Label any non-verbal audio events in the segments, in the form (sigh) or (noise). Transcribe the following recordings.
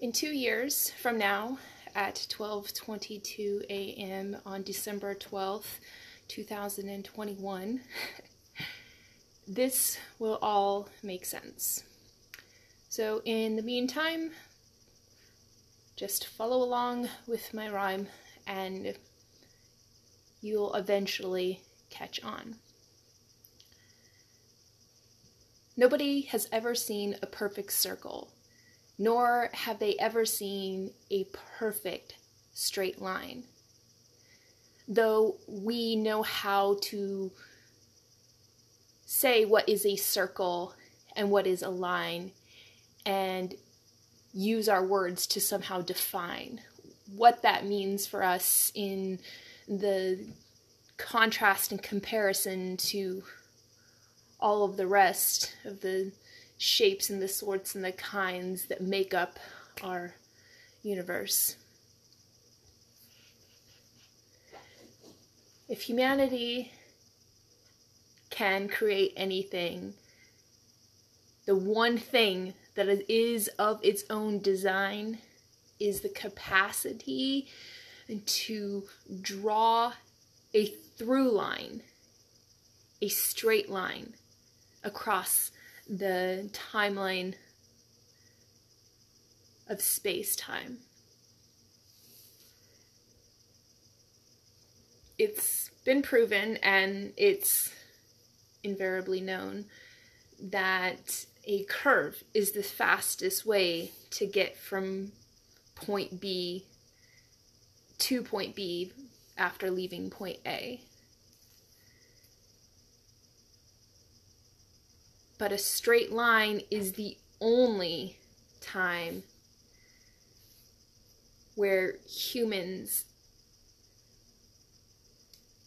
In two years from now, at 12:22 a.m. on December 12th, 2021, (laughs) this will all make sense. So, in the meantime, just follow along with my rhyme and you'll eventually catch on. Nobody has ever seen a perfect circle, nor have they ever seen a perfect straight line. Though we know how to say what is a circle and what is a line and use our words to somehow define what that means for us in the contrast and comparison to all of the rest of the shapes and the sorts and the kinds that make up our universe. If humanity can create anything, the one thing that is of its own design is the capacity to draw a through line, a straight line across the timeline of space time. It's been proven and it's invariably known that a curve is the fastest way to get from point B to point B after leaving point A. But a straight line is the only time where humans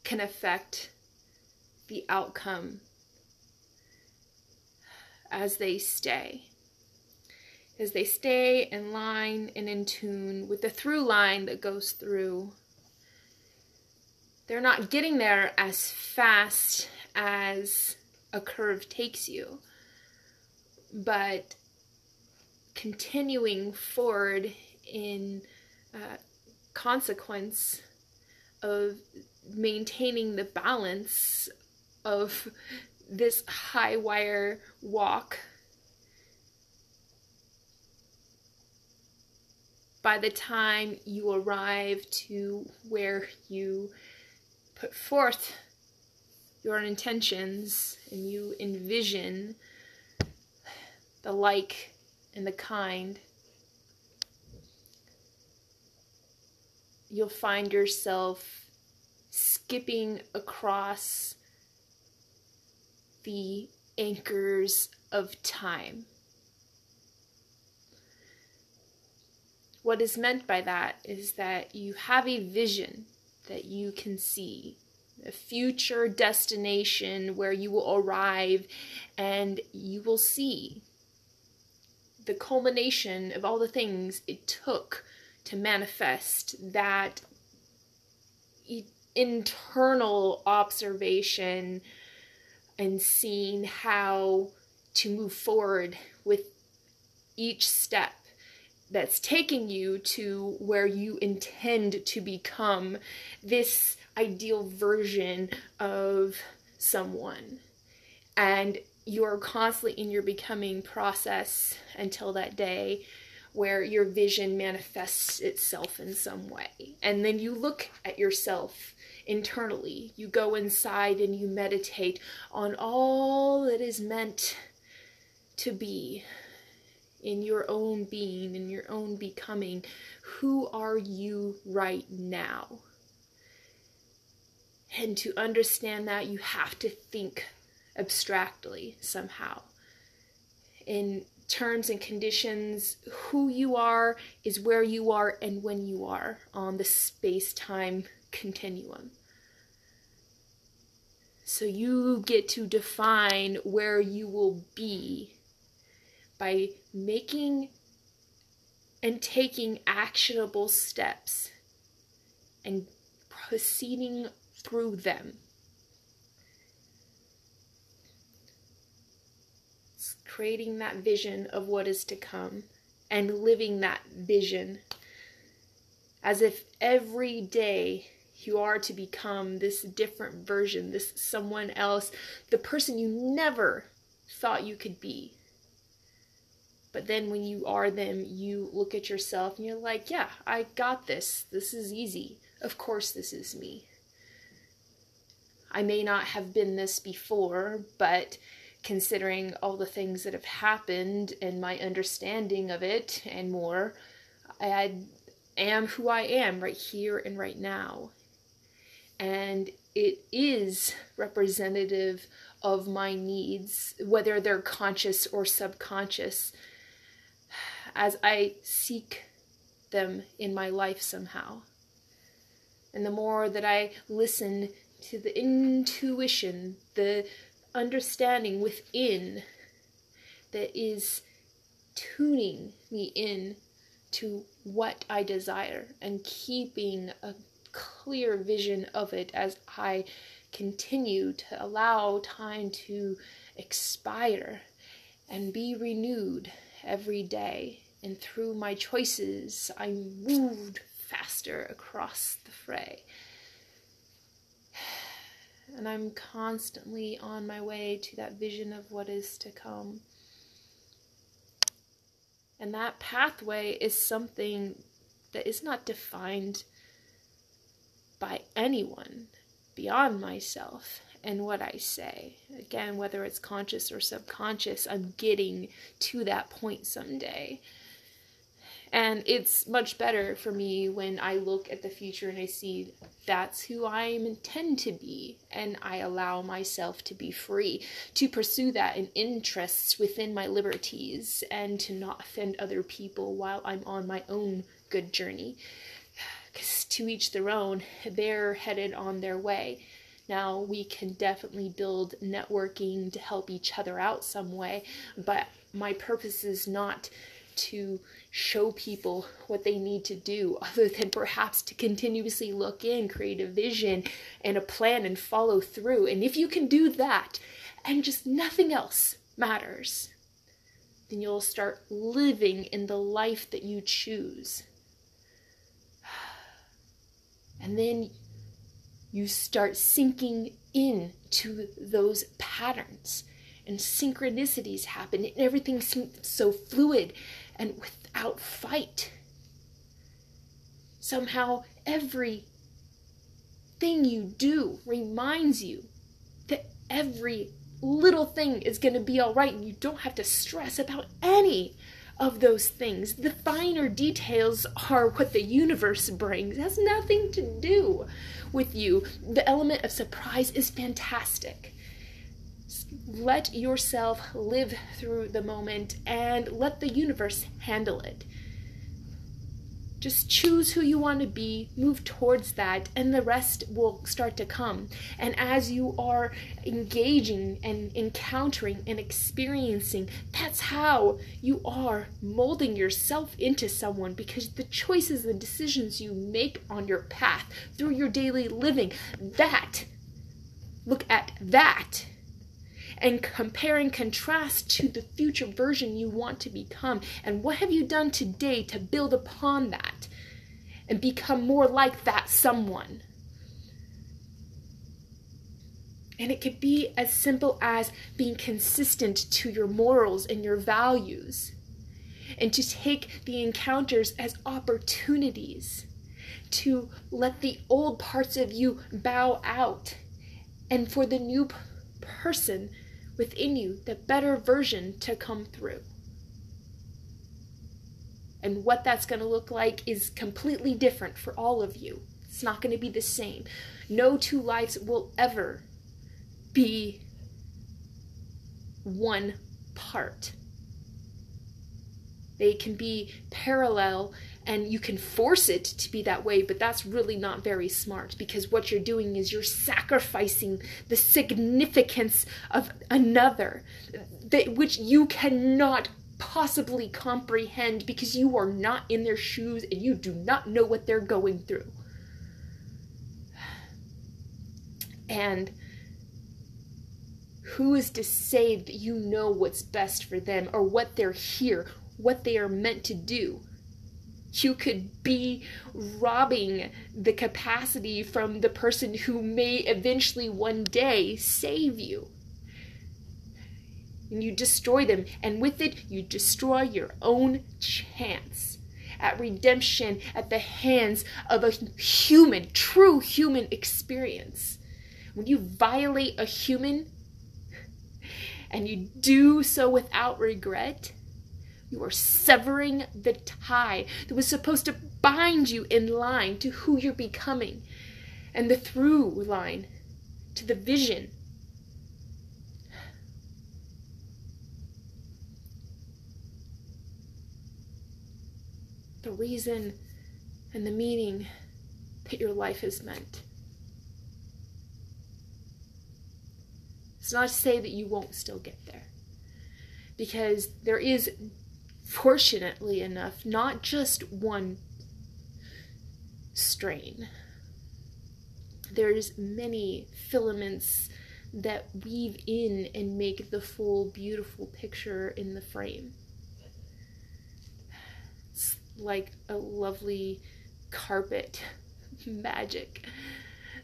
can affect the outcome as they stay. As they stay in line and in tune with the through line that goes through. They're not getting there as fast as a curve takes you, but continuing forward in uh, consequence of maintaining the balance of this high wire walk. By the time you arrive to where you put forth your intentions and you envision the like and the kind, you'll find yourself skipping across the anchors of time. What is meant by that is that you have a vision that you can see, a future destination where you will arrive and you will see the culmination of all the things it took to manifest that internal observation and seeing how to move forward with each step that's taking you to where you intend to become. This ideal version of someone. And you're constantly in your becoming process until that day where your vision manifests itself in some way. And then you look at yourself internally. You go inside and you meditate on all that is meant to be in your own being, in your own becoming. Who are you right now? And to understand that, you have to think abstractly somehow. In terms and conditions, who you are is where you are and when you are on the space time continuum. So you get to define where you will be by making and taking actionable steps and proceeding through them. It's creating that vision of what is to come and living that vision as if every day you are to become this different version, this someone else, the person you never thought you could be. But then when you are them, you look at yourself and you're like, yeah, I got this. This is easy. Of course, this is me. I may not have been this before, but considering all the things that have happened and my understanding of it and more, I am who I am right here and right now. And it is representative of my needs, whether they're conscious or subconscious, as I seek them in my life somehow. And the more that I listen to the intuition, the understanding within that is tuning me in to what I desire and keeping a clear vision of it as I continue to allow time to expire and be renewed every day. And through my choices, I moved faster across the fray. And I'm constantly on my way to that vision of what is to come. And that pathway is something that is not defined by anyone beyond myself and what I say. Again, whether it's conscious or subconscious, I'm getting to that point someday. And it's much better for me when I look at the future and I see that's who I intend to be, and I allow myself to be free to pursue that in interests within my liberties and to not offend other people while I'm on my own good journey. Because to each their own, they're headed on their way. Now, we can definitely build networking to help each other out some way, but my purpose is not to show people what they need to do (laughs) other than perhaps to continuously look in, create a vision and a plan and follow through. And if you can do that and just nothing else matters, then you'll start living in the life that you choose. (sighs) And then you start sinking into those patterns and synchronicities happen and everything seems so fluid and without fight. Somehow, every thing you do reminds you that every little thing is going to be all right and you don't have to stress about any of those things. The finer details are what the universe brings. It has nothing to do with you. The element of surprise is fantastic let yourself live through the moment and let the universe handle it. Just choose who you want to be, move towards that, and the rest will start to come. And as you are engaging and encountering and experiencing, that's how you are molding yourself into someone because the choices and decisions you make on your path through your daily living, that, look at that and compare and contrast to the future version you want to become. And what have you done today to build upon that and become more like that someone? And it could be as simple as being consistent to your morals and your values, and to take the encounters as opportunities to let the old parts of you bow out, and for the new person within you the better version to come through. And what that's going to look like is completely different for all of you. It's not going to be the same. No two lives will ever be one part. They can be parallel and you can force it to be that way, but that's really not very smart because what you're doing is you're sacrificing the significance of another, that, which you cannot possibly comprehend because you are not in their shoes and you do not know what they're going through. And who is to say that you know what's best for them or what they're here what they are meant to do. You could be robbing the capacity from the person who may eventually one day save you. And you destroy them, and with it, you destroy your own chance at redemption at the hands of a human, true human experience. When you violate a human and you do so without regret, you are severing the tie that was supposed to bind you in line to who you're becoming and the through line to the vision. The reason and the meaning that your life is meant. It's not to say that you won't still get there. Because there is fortunately enough, not just one strain. There's many filaments that weave in and make the full beautiful picture in the frame. It's like a lovely carpet (laughs) magic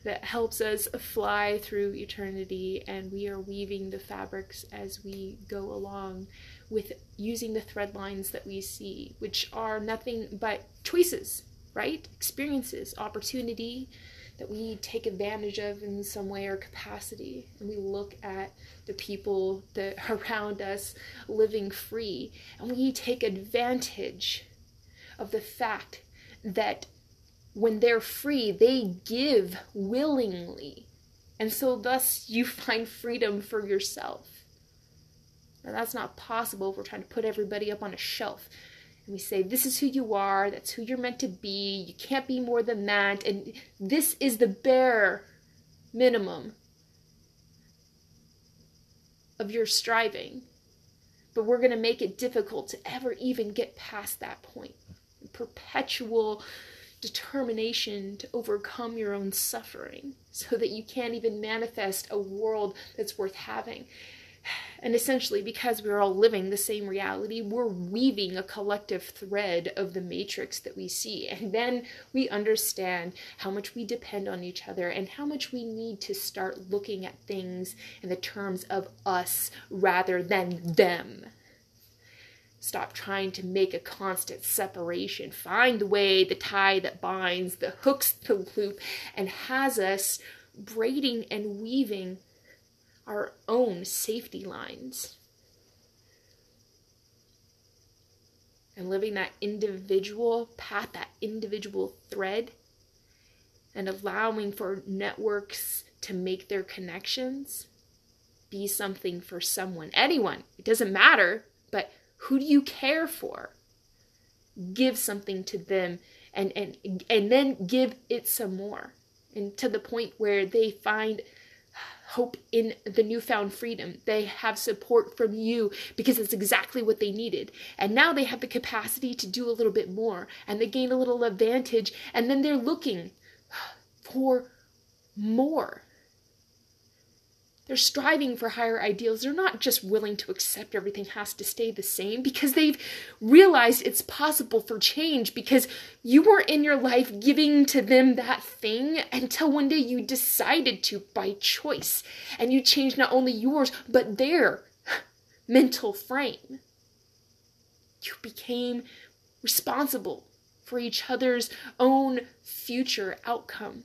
that helps us fly through eternity and we are weaving the fabrics as we go along with using the thread lines that we see, which are nothing but choices, right? Experiences, opportunity that we take advantage of in some way or capacity. And we look at the people that (laughs) around us living free, and we take advantage of the fact that when they're free, they give willingly. And so, thus, you (laughs) find freedom for yourself. Now, that's not possible if we're trying to put everybody up on a shelf. And we say, this is who you are, that's who you're meant to be, you can't be more than that, and this is the bare minimum of your striving. But we're going to make it difficult to ever even get past that point. Perpetual determination to overcome your own suffering so that you can't even manifest a world that's worth having. And essentially, because we're all living the same reality, we're weaving a collective thread of the matrix that we see. And then we understand how much we depend on each other and how much we need to start looking at things in the terms of us rather than them. Stop trying to make a constant separation. Find the way, the tie that binds, the hooks the loop, and has us braiding and weaving our own safety lines. And living that individual path, that individual thread, and allowing for networks to make their connections be something for someone, anyone. It doesn't matter, but who do you care for? Give something to them and and and then give it some more. And to the point where they find hope in the newfound freedom. They have support from you because it's exactly what they needed. And now they have the capacity to do a little bit more and they gain a little advantage and then they're looking for more. They're striving for higher ideals. They're not just willing to accept everything has to stay the same because they've realized it's possible for change because you were in your life giving to them that thing until one day you decided to by choice and you changed not only yours but their (laughs) mental frame. You became responsible for each other's own future outcome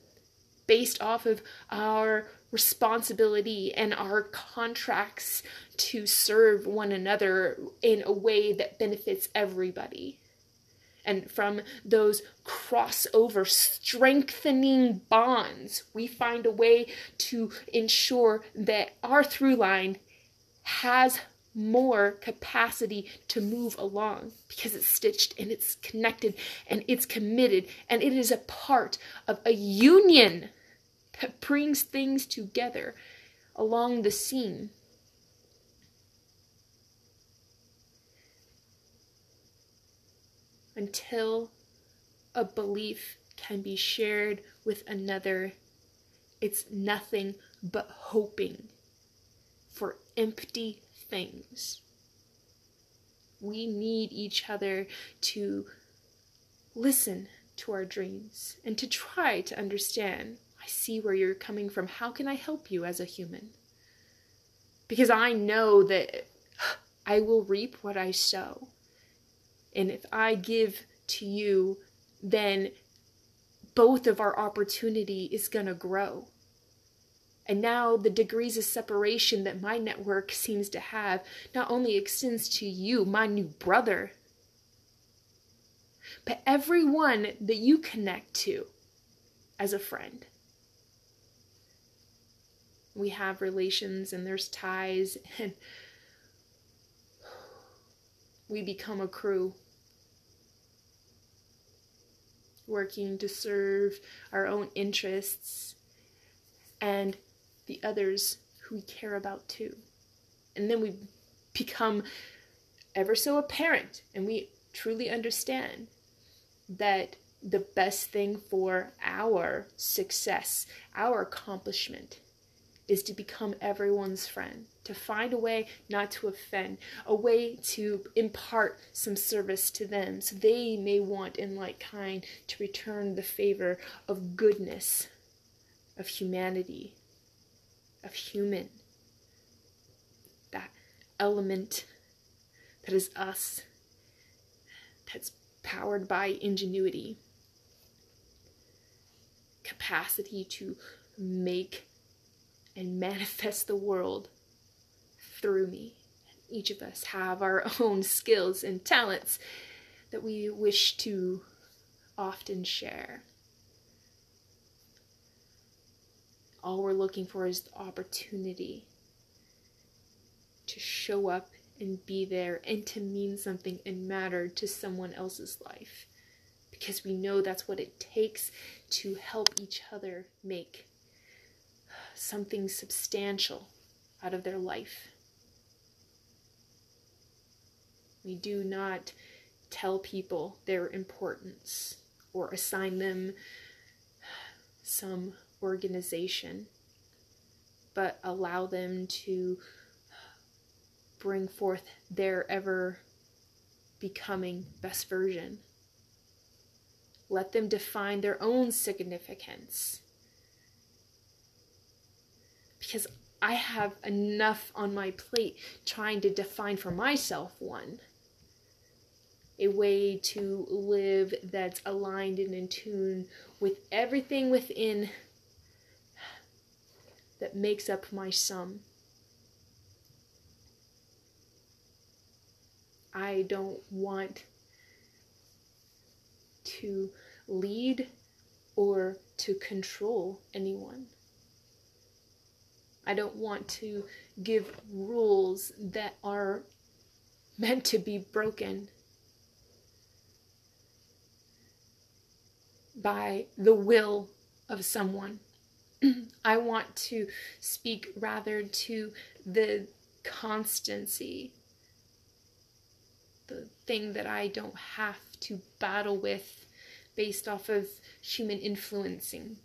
based off of our responsibility and our contracts to serve one another in a way that benefits everybody. And from those crossover strengthening bonds, we find a way to ensure that our through line has more capacity to move along because it's stitched and it's connected and it's committed and it is a part of a union that brings things together along the seam. Until a belief can be shared with another, it's nothing but hoping for empty things. We need each other to listen to our dreams and to try to understand. I see where you're coming from. How can I help you as a human? Because I know that I will reap what I sow. And if I give to you, then both of our opportunity is going to grow. And now the degrees of separation that my network seems to have not only extends to you, my new brother, but everyone that you connect to as a friend. We have relations and there's ties, (laughs) and we become a crew working to serve our own interests and the others who we care about too. And then we become ever so apparent and we truly understand that the best thing for our success, our accomplishment, is to become everyone's friend, to find a way not to offend, a way to impart some service to them so they may want in like kind to return the favor of goodness, of humanity, of human. That element that is us, that's powered by ingenuity, capacity to make and manifest the world through me. Each of us have our (laughs) own skills and talents that we wish to often share. All we're looking for is the opportunity to show up and be there and to mean something and matter to someone else's life. Because we know that's what it takes to help each other make something substantial out of their life. We do not tell people their importance or assign them some organization, but allow them to bring forth their ever becoming best version. Let them define their own significance because I have enough on my plate trying to define for myself one. A way to live that's aligned and in tune with everything within that makes up my sum. I don't want to lead or to control anyone. I don't want to give rules that are meant to be broken by the will of someone. (clears throat) I want to speak rather to the constancy, the thing that I don't have to battle with based off of human influencing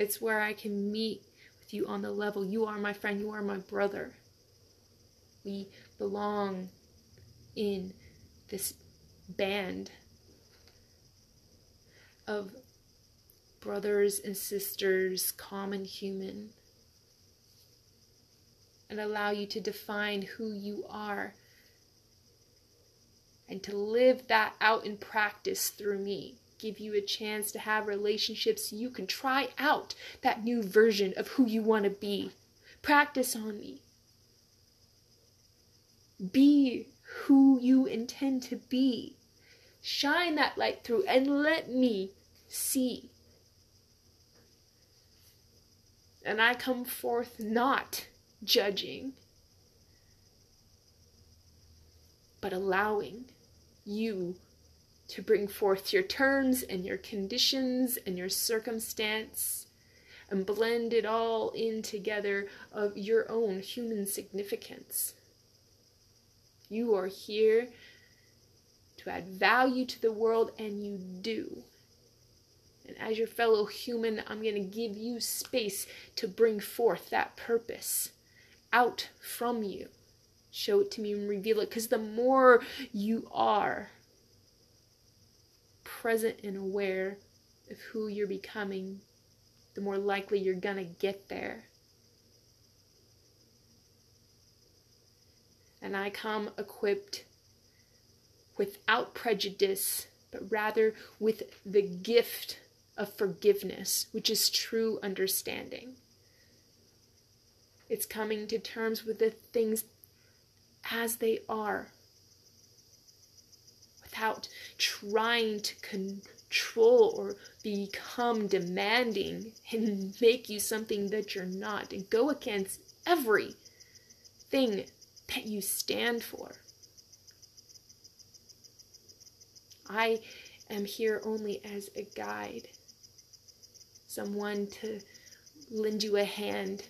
It's where I can meet with you on the level. You are my friend, you are my brother. We belong in this band of brothers and sisters, common human, and allow you to define who you are and to live that out in practice through me give you a chance to have relationships you can try out that new version of who you want to be. Practice on me. Be who you intend to be. Shine that light through and let me see. And I come forth not judging, but allowing you to bring forth your terms and your conditions and your circumstance and blend it all in together of your own human significance. You are here to add value to the world, and you do. And as your fellow human, I'm going to give you space to bring forth that purpose out from you. Show it to me and reveal it because the more you are present and aware of who you're becoming, the more likely you're going to get there. And I come equipped without prejudice, but rather with the gift of forgiveness, which is true understanding. It's coming to terms with the things as they are without trying to control or become demanding and make you something that you're not and go against everything that you stand for. I am here only as a guide, someone to lend you a hand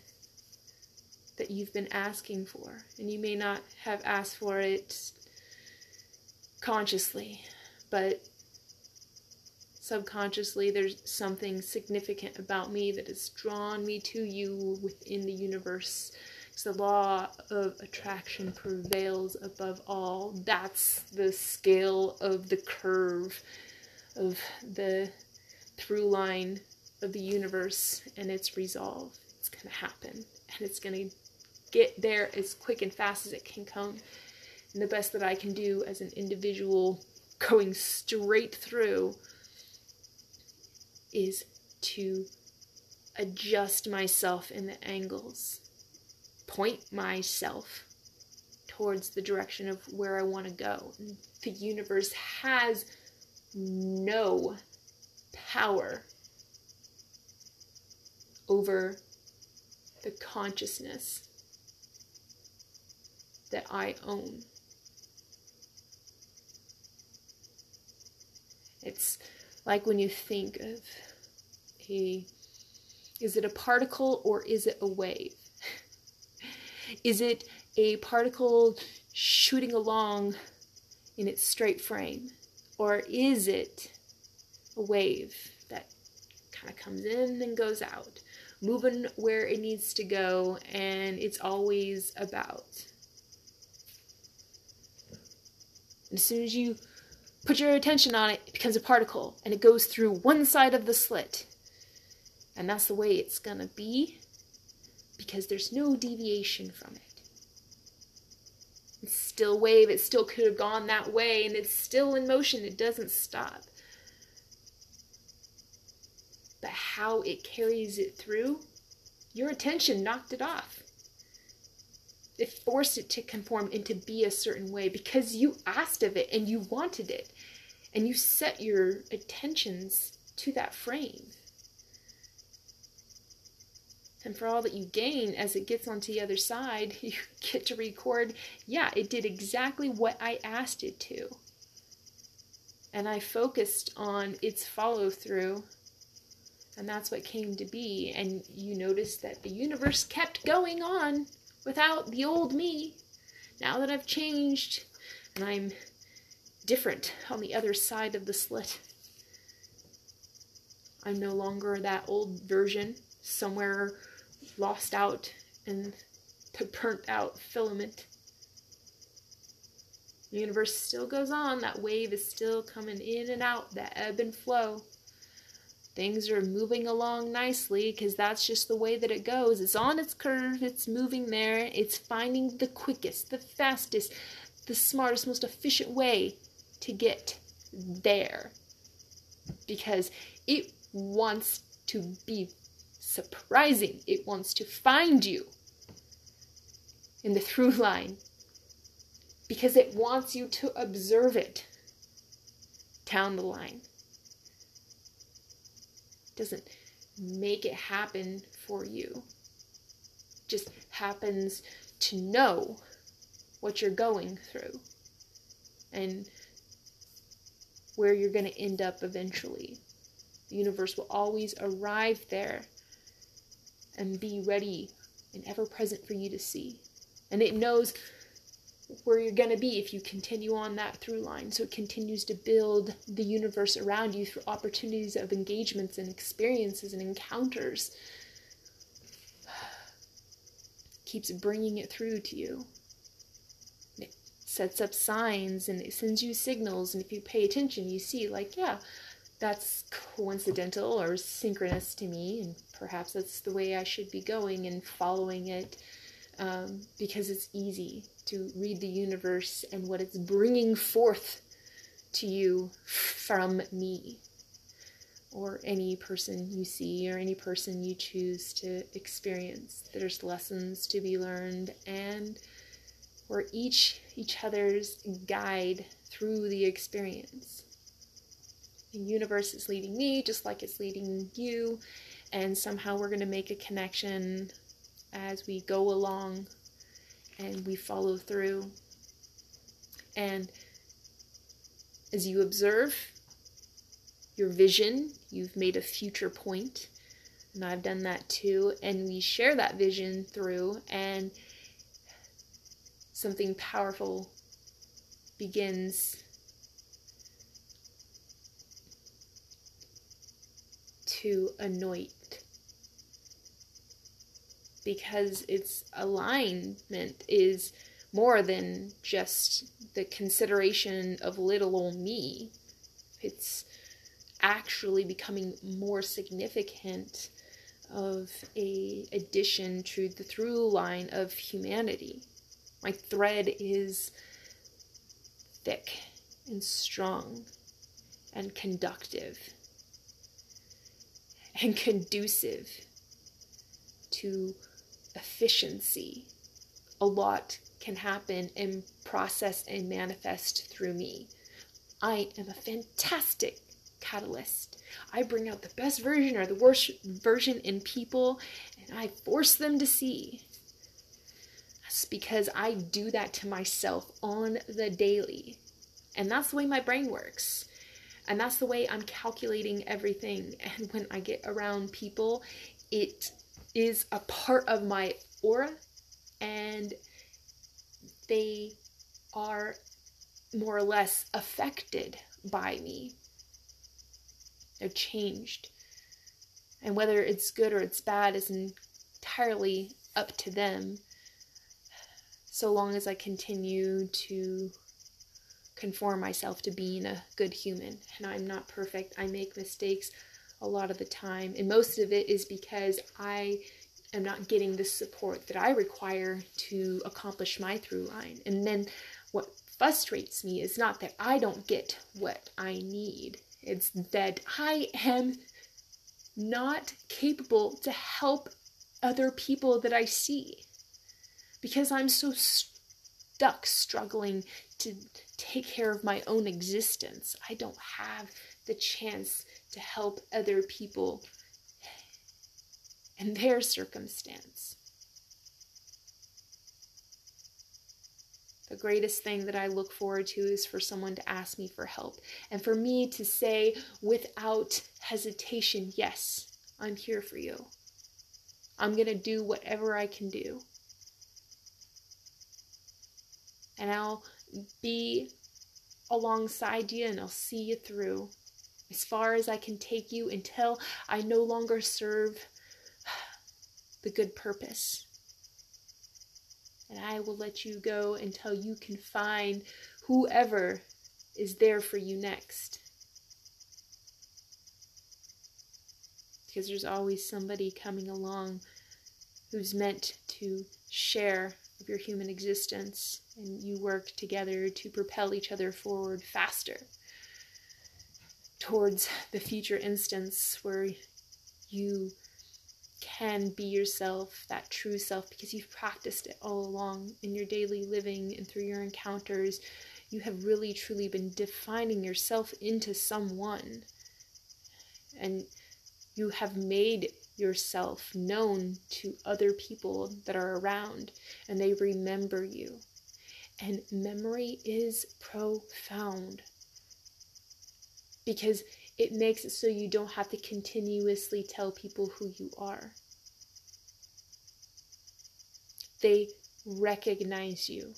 that you've been asking for. And you may not have asked for it consciously, but subconsciously there's something significant about me that has drawn me to you within the universe. the law of attraction prevails above all. That's the scale of the curve of the through line of the universe and its resolve. It's going to happen and it's going to get there as quick and fast as it can come. And the best that I can do as an individual going straight through is to adjust myself in the angles, point myself towards the direction of where I want to go. The universe has no power over the consciousness that I own. It's like when you think of a is it a particle or is it a wave? (laughs) is it a particle shooting along in its straight frame? Or is it a wave that kind of comes in and goes out, moving where it needs to go, and it's always about And as soon as you put your attention on it, it becomes a particle and it goes through one side of the slit. And that's the way it's to be because there's no deviation from it. It's still wave, it still could have gone that way, and it's still in motion, it doesn't stop. But how it carries it through, your attention knocked it off it forced it to conform and to be a certain way because you asked of it and you wanted it. And you set your attentions to that frame. And for all that you gain as it gets onto the other side (laughs) you get to record yeah it did exactly what i asked it to. And i focused on its follow through and that's what came to be. And you notice that the universe kept going on without the old me. Now that I've changed and I'm different on the other side of the slit. I'm no longer that old version somewhere lost out in the burnt out filament. The universe still goes on, that wave is still coming in and out, that ebb and flow things are moving along nicely because that's just the way that it goes. It's on its curve, it's moving there, it's finding the quickest, the fastest, the smartest, most efficient way to get there. Because it wants to be surprising, it wants to find you in the through line. Because it wants you to observe it down the line doesn't make it happen for you. It just happens to know what you're going through and where you're going to end up eventually. The universe will always arrive there and be ready and ever present for you to see. And it knows where you're going to be if you continue on that through line. So it continues to build the universe around you through opportunities of engagements and experiences and encounters. (sighs) keeps bringing it through to you. It sets up signs and it sends you signals. And if you pay attention, you see, like, yeah, that's coincidental or synchronous to me. And perhaps that's the way I should be going and following it um, because it's easy to read the universe and what it's bringing forth to you from me or any person you see or any person you choose to experience. There's lessons to be learned and we're each each other's guide through the experience. The universe is leading me just like it's leading you and somehow we're going to make a connection as we go along and we follow through. And as you observe your vision, you've made a future point, and I've done that too, and we share that vision through, and something powerful begins to anoint because its alignment is more than just the consideration of little old me. It's actually becoming more significant of a addition to the through line of humanity. My thread is thick and strong and conductive and conducive to efficiency. A lot can happen and process and manifest through me. I am a fantastic catalyst. I bring out the best version or the worst version in people and I force them to see. That's because I do that to myself on the daily. And that's the way my brain works. And that's the way I'm calculating everything. (laughs) And when I get around people, it is a part of my aura and they are more or less affected by me. They're changed. And whether it's good or it's bad is entirely up to them, so long as I continue to conform myself to being a good human. And I'm not perfect, I make mistakes a lot of the time. And most of it is because I am not getting the support that I require to accomplish my through line. And then what frustrates me is not that I don't get what I need, it's that I am not capable to help other people that I see because I'm so stuck struggling to take care of my own existence. I don't have the chance to help other people and their circumstance. The greatest thing that I look forward to is for someone to ask me for help and for me to say without hesitation, Yes, I'm here for you. I'm going to do whatever I can do. And I'll be alongside you and I'll see you through as far as I can take you until I no longer serve the good purpose. And I will let you go until you can find whoever is there for you next. Because there's always somebody coming along who's meant to share of your human existence, and you work together to propel each other forward faster towards the future instance where you can be yourself, that true self, because you've practiced it all along in your daily living and through your encounters. You have really truly been defining yourself into someone. And you have made yourself known to other people that are around, and they remember you. And memory is profound because it makes it so you don't have to continuously tell people who you are. They recognize you,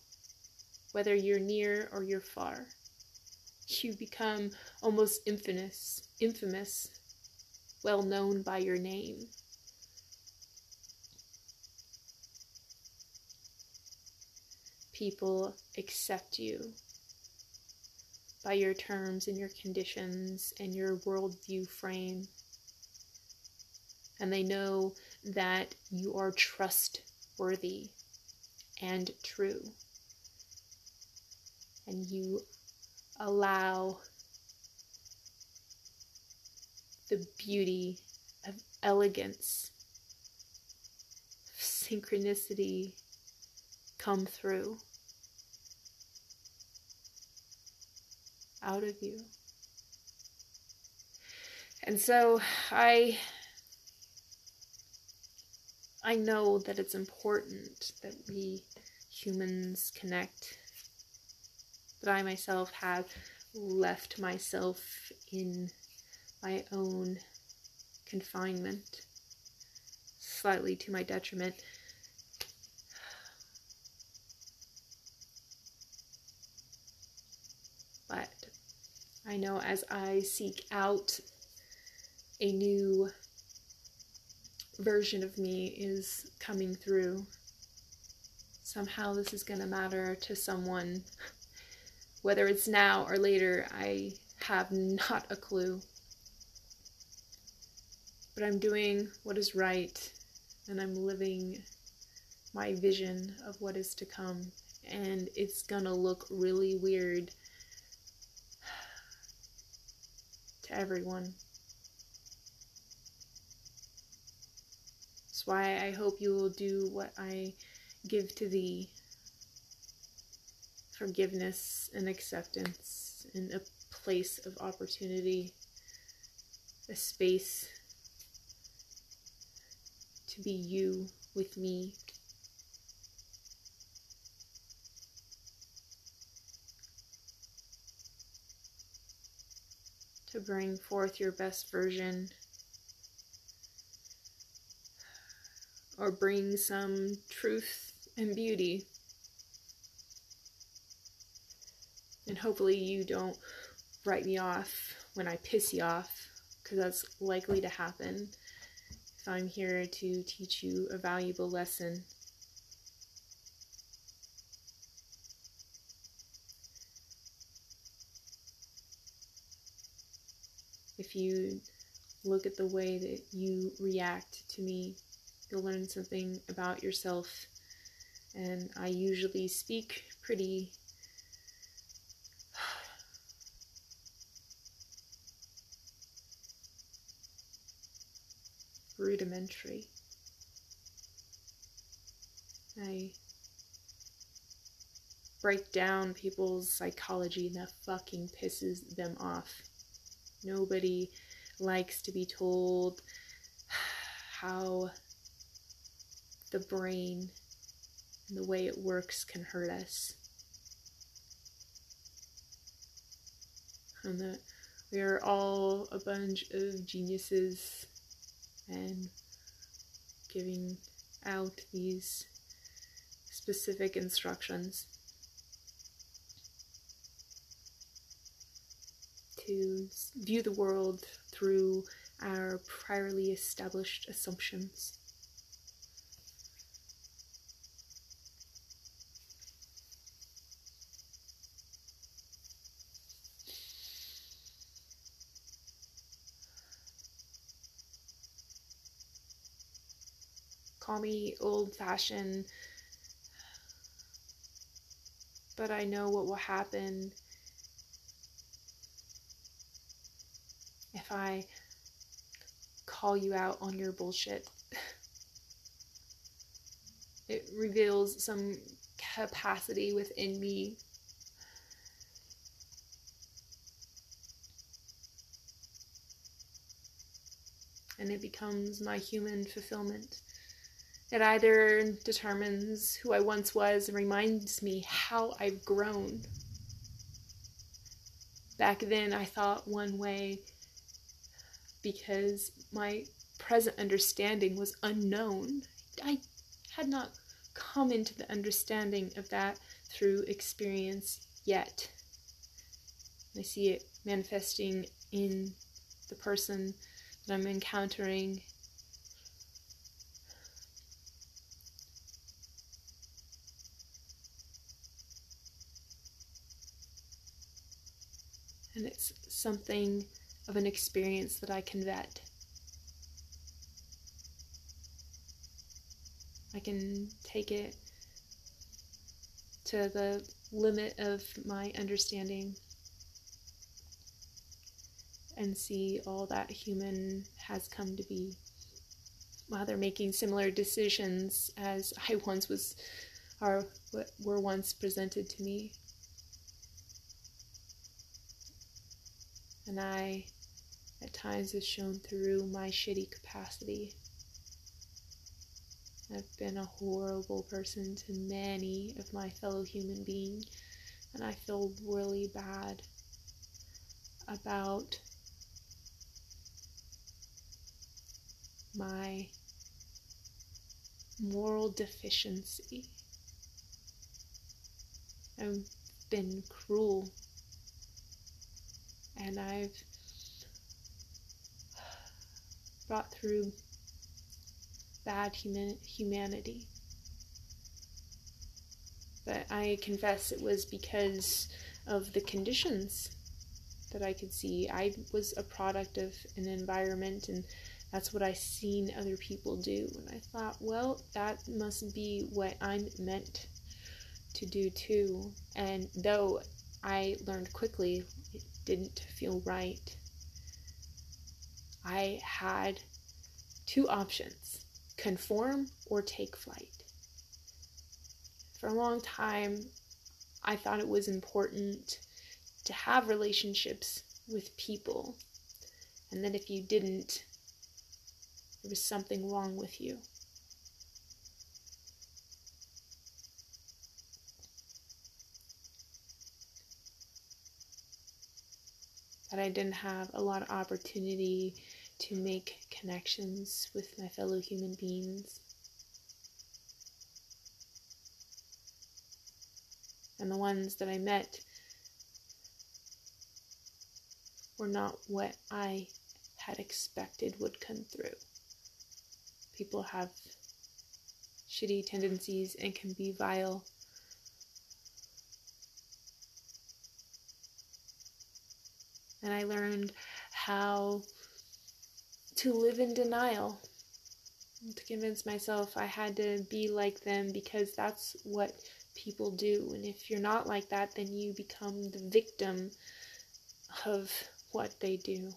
whether you're near or you're far. You become almost infamous, infamous, well known by your name. people accept you by your terms and your conditions and your worldview frame. And they know that you are trustworthy and true. And you allow the beauty of elegance, synchronicity come through out of you. And so I I know that it's important that we humans connect. But I myself have left myself in my own confinement, slightly to my detriment. But I know as I seek out a new version of me is coming through. Somehow this is going to matter to someone. (laughs) Whether it's now or later, I have not a clue. But I'm doing what is right, and I'm living my vision of what is to come. And it's gonna look really weird everyone. That's why I hope you will do what I give to thee forgiveness and acceptance and a place of opportunity, a space to be you with me. To bring forth your best version or bring some truth and beauty. And hopefully, you don't write me off when I piss you off, because that's likely to happen if I'm here to teach you a valuable lesson. If you look at the way that you react to me you'll learn something about yourself. And I usually speak pretty (sighs) rudimentary. I break down people's psychology and that fucking pisses them off. Nobody likes to be told how the brain and the way it works can hurt us. And that we are all a bunch of geniuses and giving out these specific instructions to view the world through our priorly established assumptions. call me old fashioned, but I know what will happen I call you out on your bullshit. it reveals some capacity within me. And it becomes my human fulfillment. It either determines who I once was and reminds me how I've grown. Back then, I thought one way because my present understanding was unknown. I had not come into the understanding of that through experience yet. I see it manifesting in the person that I'm encountering. And it's something of an experience that I can vet. I can take it to the limit of my understanding and see all that human has come to be while they're making similar decisions as I once was or were once presented to me. And I at times have shown through my shitty capacity. I've been a horrible person to many of my fellow human beings, and I feel really bad about my moral deficiency. I've been cruel and I've brought through bad human- humanity. But I confess it was because of the conditions that I could see. I was a product of an environment and that's what I seen other people do. And I thought, well, that must be what I'm meant to do too. And though I learned quickly didn't feel right, I had two options conform or take flight. For a long time, I thought it was important to have relationships with people, and that if you didn't, there was something wrong with you. That I didn't have a lot of opportunity to make connections with my fellow human beings. And the ones that I met were not what I had expected would come through people have shitty tendencies and can be vile. And I learned how to live in denial, to convince myself I had to be like them because that's what people do. And if you're not like that, then you become the victim of what they do.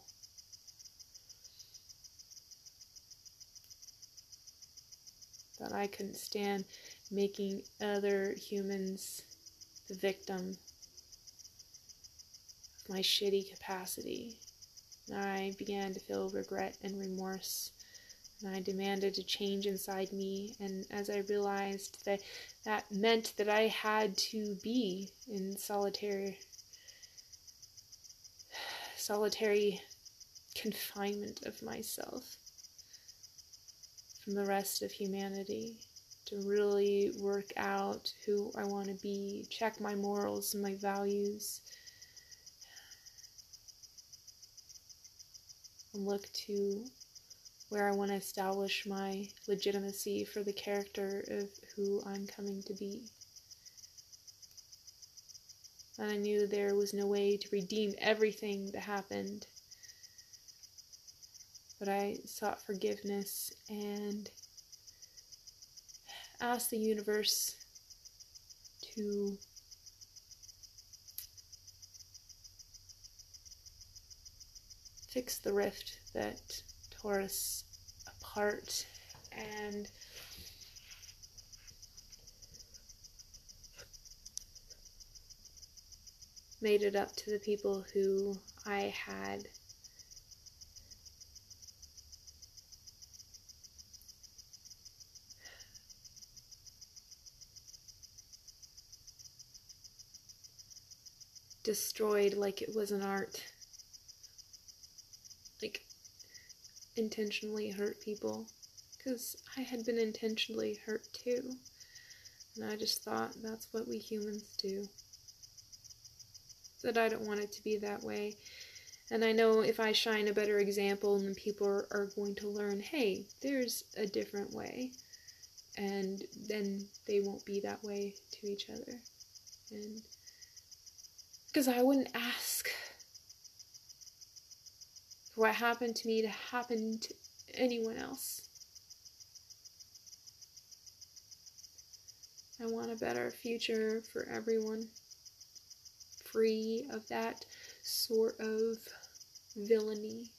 that I couldn't stand making other humans the victim my shitty capacity. And I began to feel regret and remorse. And I demanded a change inside me. And as I realized that that meant that I had to be in solitary, solitary confinement of myself from the rest of humanity to really work out who I want to be, check my morals and my values, and look to where I want to establish my legitimacy for the character of who I'm coming to be. And I knew there was no way to redeem everything that happened but I sought forgiveness and asked the universe to fix the rift that tore us apart and made it up to the people who I had destroyed like it was an art. Like, intentionally hurt people. Because I had been intentionally hurt too. And I just thought that's what we humans do. That I don't want it to be that way. And I know if I shine a better example, then people are, are going to learn hey, there's a different way. And then they won't be that way to each other. And because I wouldn't ask for what happened to me to happen to anyone else. I want a better future for everyone, free of that sort of villainy.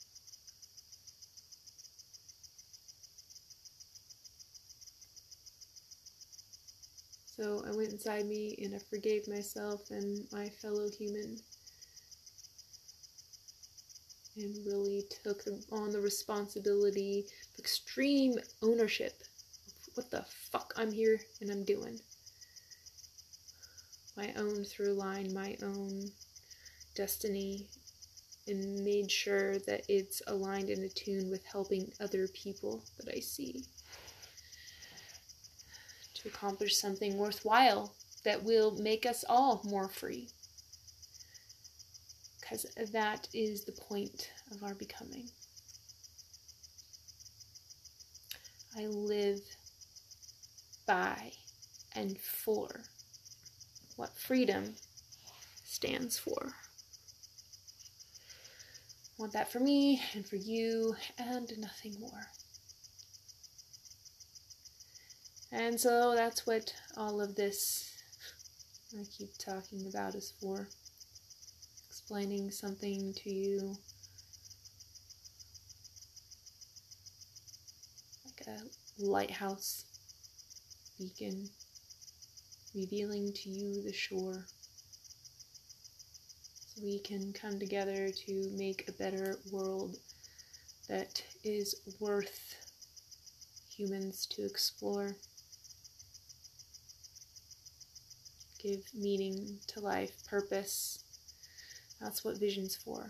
So I went inside me and I forgave myself and my fellow human and really took on the responsibility of extreme ownership of what the fuck I'm here and I'm doing. My own through line, my own destiny, and made sure that it's aligned and attuned with helping other people that I see to accomplish something worthwhile that will make us all more free because that is the point of our becoming. I live by and for what freedom stands for. I want that for me and for you and nothing more. And so that's what all of this I keep talking about is for explaining something to you. Like a lighthouse beacon revealing to you the shore. So we can come together to make a better world that is worth humans to explore. Give meaning to life purpose that's what vision's for.